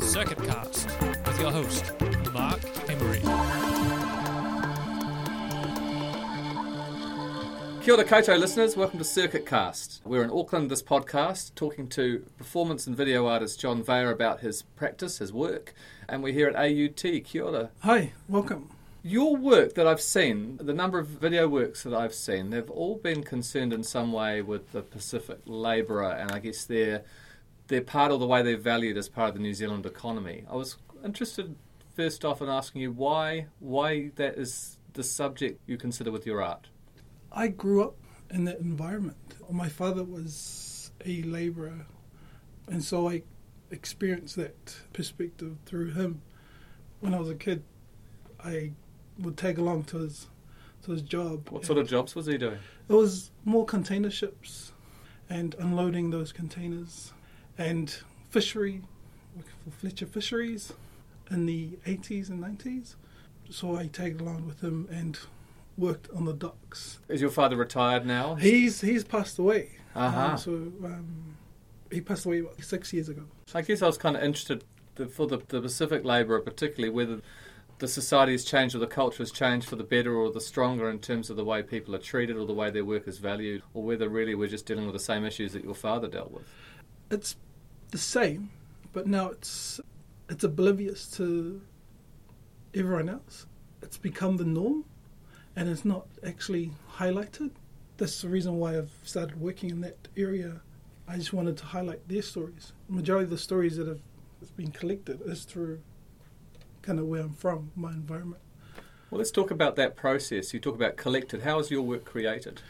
Circuit Cast with your host, Mark Amery. Kia ora koutou listeners, welcome to Circuit Cast. We're in Auckland this podcast talking to performance and video artist John Vea about his practice, his work, and we're here at AUT. Kia ora. Hi, welcome. Your work that I've seen, the number of video works that I've seen, they've all been concerned in some way with the Pacific labourer, and I guess they're they're part of the way they're valued as part of the New Zealand economy. I was interested first off in asking you why why that is the subject you consider with your art. I grew up in that environment. My father was a labourer, and so I experienced that perspective through him. When I was a kid, I would tag along to his to his job. What sort of jobs was he doing? It was more container ships and unloading those containers and fishery working for Fletcher Fisheries in the 80s and 90s. So I tagged along with him and worked on the docks. Is your father retired now? He's he's passed away. Uh-huh. Um, so um, he passed away about six years ago. I guess I was kind of interested the, for the, the Pacific labourer, particularly whether the society has changed or the culture has changed for the better or the stronger in terms of the way people are treated or the way their work is valued, or whether really we're just dealing with the same issues that your father dealt with. It's the same, but now it's it's oblivious to everyone else. It's become the norm, and it's not actually highlighted. That's the reason why I've started working in that area. I just wanted to highlight their stories. The majority of the stories that have been collected is through kind of where I'm from, my environment. Well, let's talk about that process. You talk about collected. How is your work created?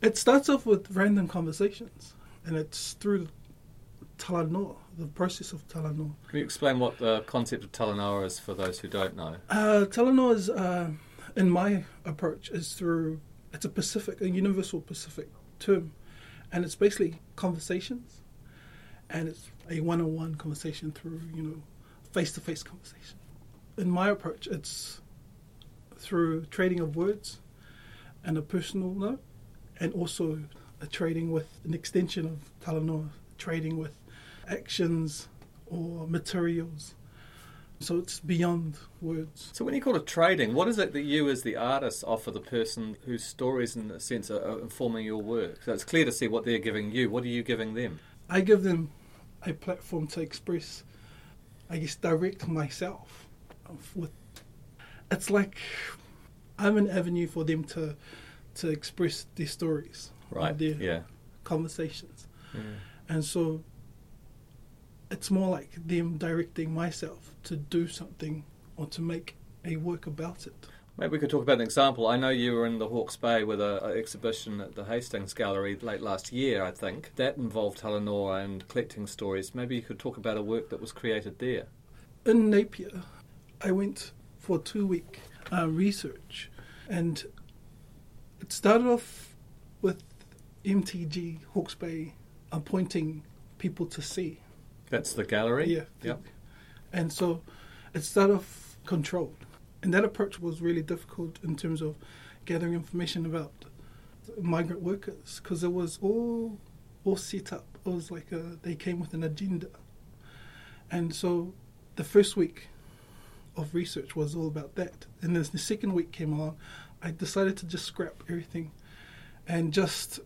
It starts off with random conversations, and it's through talanoa, the process of talanoa. Can you explain what the concept of talanoa is for those who don't know? Uh, talanoa is, uh, in my approach, is through it's a Pacific, a universal Pacific term, and it's basically conversations, and it's a one-on-one conversation through you know face-to-face conversation. In my approach, it's through trading of words and a personal note, and also a trading with an extension of talanoa, trading with actions or materials. So it's beyond words. So when you call it trading, what is it that you as the artist offer the person whose stories in a sense are are informing your work? So it's clear to see what they're giving you. What are you giving them? I give them a platform to express, I guess, direct myself. With it's like I'm an avenue for them to to express their stories, Right. Their Yeah. conversations, Yeah. and so it's more like them directing myself to do something or to make a work about it. Maybe we could talk about an example. I know you were in the Hawke's Bay with a, a exhibition at the Hastings Gallery late last year, I think. That involved Talanoa and collecting stories. Maybe you could talk about a work that was created there. in Napier, I went for two week uh, research, and it started off with MTG Hawke's Bay appointing people to see. That's the gallery? Yeah. Yep. And so it started off controlled. And that approach was really difficult in terms of gathering information about migrant workers because it was all all set up. It was like a, they came with an agenda. And so the first week of research was all about that. And as the second week came along, I decided to just scrap everything and just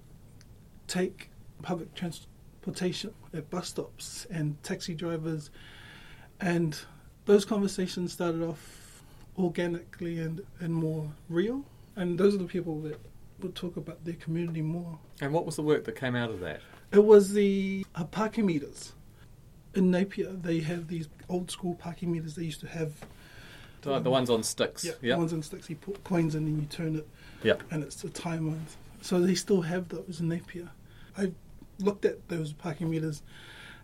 take public transportation at bus stops and taxi drivers. And those conversations started off organically and, and more real. And those are the people that would talk about their community more. And what was the work that came out of that? It was the uh, parking meters. In Napier, they have these old school parking meters they used to have. The, the ones on sticks. Yeah, Yep. ones on sticks. You put coins in and you turn it, Yeah. and it's a timer. So they still have those in Napier. I looked at those parking meters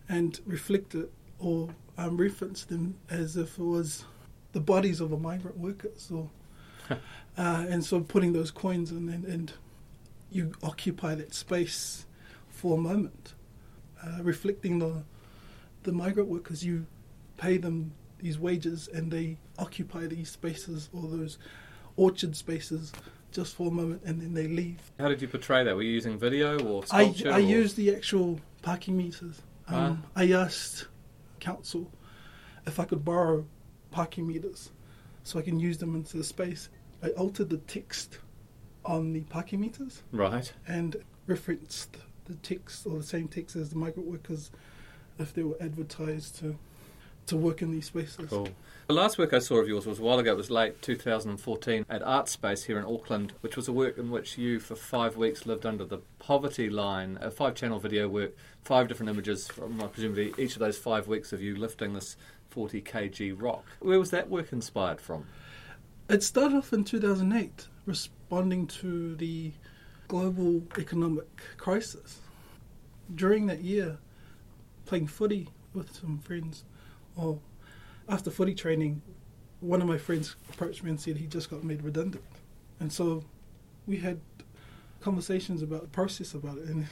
and reflected or um, referenced them as if it was the bodies of the migrant workers, or uh, and so putting those coins in and, and you occupy that space for a moment, uh, reflecting the the migrant workers. You pay them these wages, and they occupy these spaces or those orchard spaces just for a moment and then they leave. How did you portray that? Were you using video or I, sculpture? I or- used the actual parking meters. Um, I asked council if I could borrow parking meters so I can use them into the space. I altered the text on the parking meters Right. and referenced the text or the same text as the migrant workers if they were advertised to to work in these spaces. Cool. The last work I saw of yours was a while ago. It was late 2014 at Art Space here in Auckland, which was a work in which you, for five weeks, lived under the poverty line. A five-channel video work, five different images from presumably each of those five weeks of you lifting this 40 kg rock. Where was that work inspired from? It started off in 2008, responding to the global economic crisis. During that year, playing footy with some friends, or after footy training, one of my friends approached me and said he just got made redundant. And so we had conversations about the process about it, and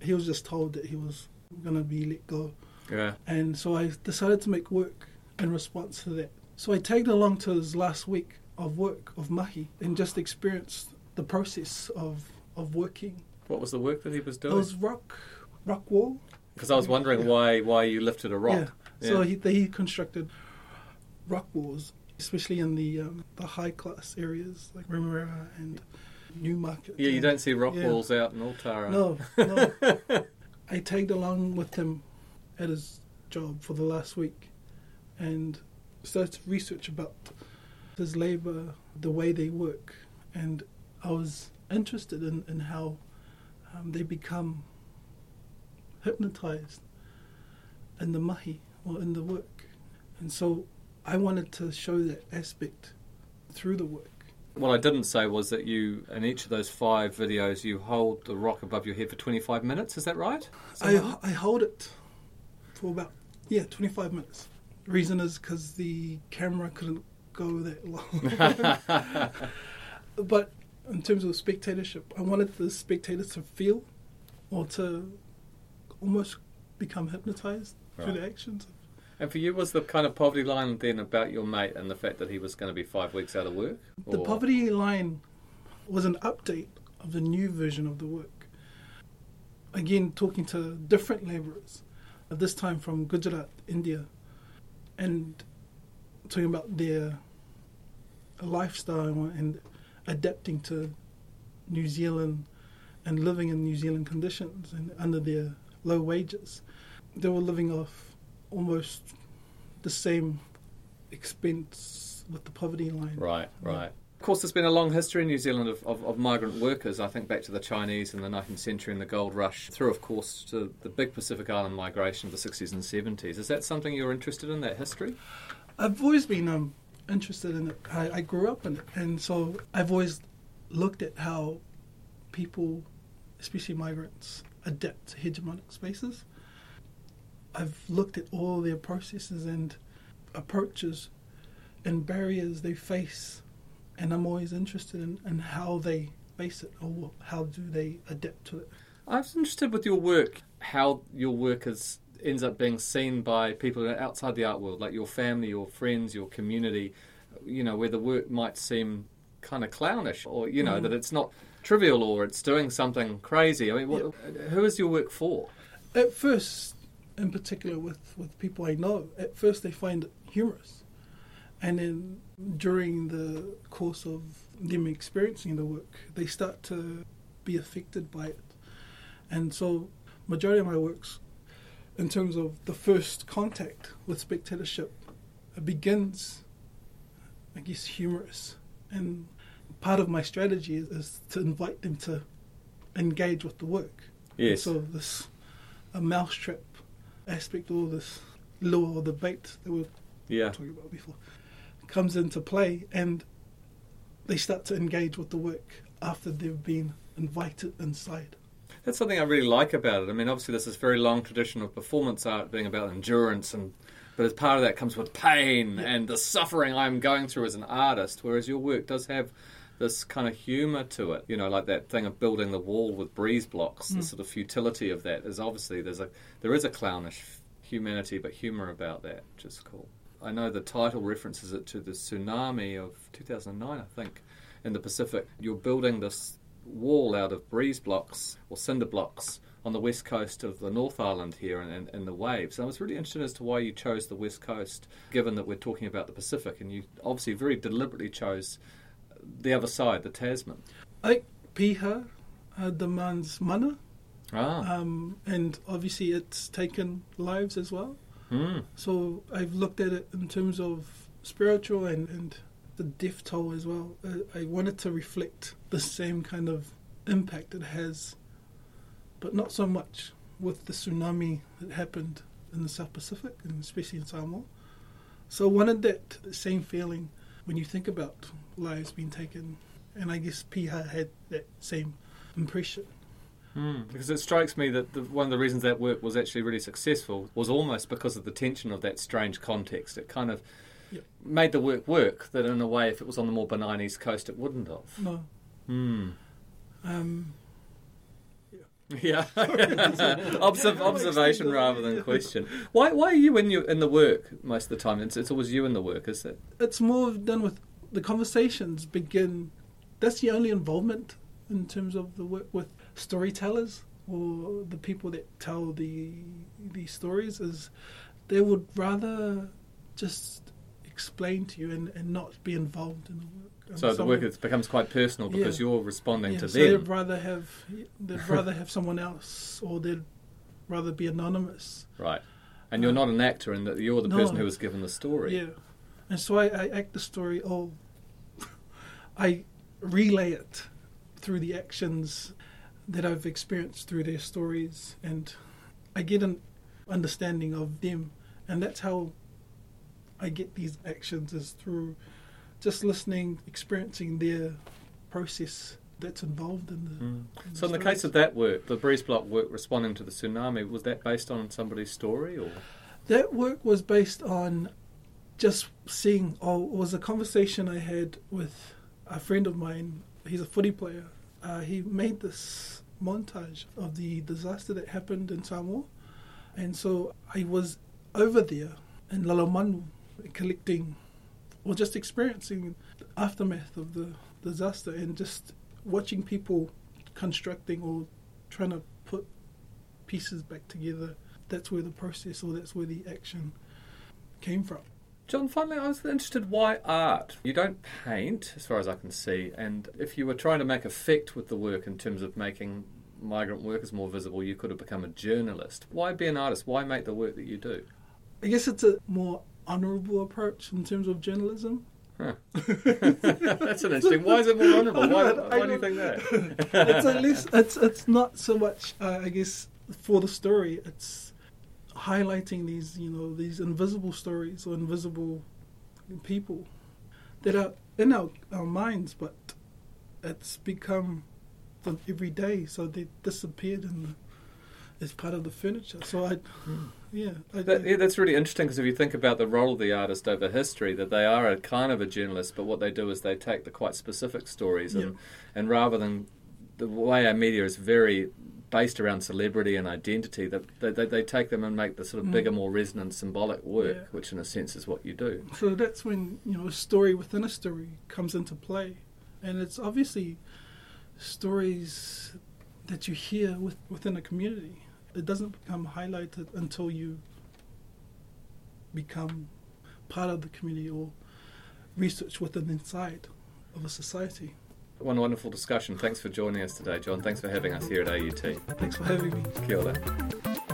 he was just told that he was going to be let go. Yeah. And so I decided to make work in response to that. So I tagged along to his last week of work of mahi and just experienced the process of of working. What was the work that he was doing? It was rock rock wall. Because I was wondering Yeah. why why you lifted a rock. Yeah. So he he constructed rock walls, especially in the um, the high class areas like Remuera and Newmarket. Yeah, you don't see rock walls out in Otara. No, no. I tagged along with him at his job for the last week and started to research about his labour, the way they work, and I was interested in, in how um, they become hypnotized in the mahi or in the work. And so I wanted to show that aspect through the work. What I didn't say was that you, in each of those five videos, you hold the rock above your head for 25 minutes. Is that right? Is that I, right? I hold it for about yeah 25 minutes. Reason is because the camera couldn't go that long. but in terms of spectatorship, I wanted the spectators to feel or to almost become hypnotized through the actions. And for you, was the kind of poverty line then about your mate and the fact that he was going to be five weeks out of work? The poverty line was an update of the new version of the work. Again, talking to different labourers, at this time from Gujarat, India, and talking about their lifestyle and adapting to New Zealand and living in New Zealand conditions and under their low wages. They were living off almost the same expense with the poverty line. Right, right. Of course, there's been a long history in New Zealand of, of, of migrant workers. I think back to the Chinese in the 19th century and the gold rush, through, of course, to the big Pacific Island migration of the 60s and 70s. Is that something you're interested in, that history? I've always been um, interested in it. I, I grew up in it, and so I've always looked at how people, especially migrants, adapt to hegemonic spaces. I've looked at all their processes and approaches and barriers they face, and I'm always interested in, in how they face it or how do they adapt to it. I was interested with your work, how your work is, ends up being seen by people outside the art world, like your family, your friends, your community, you know, where the work might seem kind of clownish or, you know, Mm. that it's not trivial or it's doing something crazy. I mean, what, who is your work for? At first, in particular with, with people I know, at first they find it humorous. And then during the course of them experiencing the work, they start to be affected by it. And so, majority of my works, in terms of the first contact with spectatorship, it begins, I guess, humorous. And part of my strategy is, is to invite them to engage with the work. Yes. So this a mousetrap aspect, all this lure or the bait that we were yeah. talking about before, comes into play, and they start to engage with the work after they've been invited inside. That's something I really like about it. I mean, obviously, there's this very long tradition of performance art being about endurance, and but as part of that comes with pain and the suffering I'm going through as an artist. Whereas your work does have this kind of humour to it, you know, like that thing of building the wall with breeze blocks. The hmm. sort of futility of that is obviously there's a there is a clownish humanity, but humour about that, which is cool. I know the title references it to the tsunami of 2009, I think in the Pacific, you're building this wall out of breeze blocks or cinder blocks on the west coast of the North Island here in, in, the waves. And I was really interested as to why you chose the west coast, given that we're talking about the Pacific, and you obviously very deliberately chose the other side, the Tasman. I think piha uh, demands mana, Ah. um, and obviously it's taken lives as well. Mm. So I've looked at it in terms of spiritual and, and the death toll as well. I, I wanted to reflect the same kind of impact it has, but not so much with the tsunami that happened in the South Pacific, and especially in Samoa. So I wanted that same feeling when you think about lives being taken, and I guess Piha had that same impression. Mm. Because it strikes me that the, one of the reasons that work was actually really successful was almost because of the tension of that strange context. It kind of Yep. made the work work that, in a way, if it was on the more benign east coast, it wouldn't have. No, Hmm. um, Yeah, Observ- observation rather than question. Why, why are you in your in the work most of the time? It's, it's always you in the work, is it? it's more done with the conversations begin. That's the only involvement in terms of the work with storytellers or the people that tell the these stories is they would rather just explain to you and, and not be involved in the work. So the work is, becomes quite personal because Yeah. you're responding yeah, to so them. they'd rather have they'd rather have someone else or they'd rather be anonymous. Right. And you're uh, not an actor and that you're the No. person who was given the story. Yeah, and so I, I act the story. Oh, I relay it through the actions that I've experienced through their stories, and I get an understanding of them, and that's how I get these actions is through just listening, experiencing their process that's involved in the. Mm. in So in the case of that work, the breeze block work responding to the tsunami, was that based on somebody's story or? That work was based on just seeing, oh, it was a conversation I had with a friend of mine. He's a footy player. Uh, he made this montage of the disaster that happened in Samoa. And so I was over there in Lalomanu collecting or just experiencing the aftermath of the disaster and just watching people constructing or trying to put pieces back together that's where the process or that's where the action came from. John, finally, I was interested why art? You don't paint, as far as I can see, and if you were trying to make effect with the work in terms of making migrant workers more visible, you could have become a journalist. Why be an artist? Why make the work that you do? I guess it's a more honourable approach in terms of journalism. Huh. That's an interesting. Why is it more honourable? Why, why do you think that? it's at least it's it's not so much uh, I guess for the story. It's highlighting these you know these invisible stories or invisible people that are in our, our minds, but it's become the everyday. So they disappeared and the, as part of the furniture. So I, yeah, I, That, yeah, that's really interesting because if you think about the role of the artist over history, that they are a kind of a journalist, but what they do is they take the quite specific stories, and, Yeah. and rather than the way our media is very based around celebrity and identity, that they, they, they take them and make the sort of Mm. bigger, more resonant, symbolic work, Yeah. which in a sense is what you do. So that's when you know a story within a story comes into play, and it's obviously stories that you hear with, within a community. It doesn't become highlighted until you become part of the community or research within inside of a society. One wonderful discussion. Thanks for joining us today, John. Thanks for having us here at AUT. Thanks for having me. Kia ora.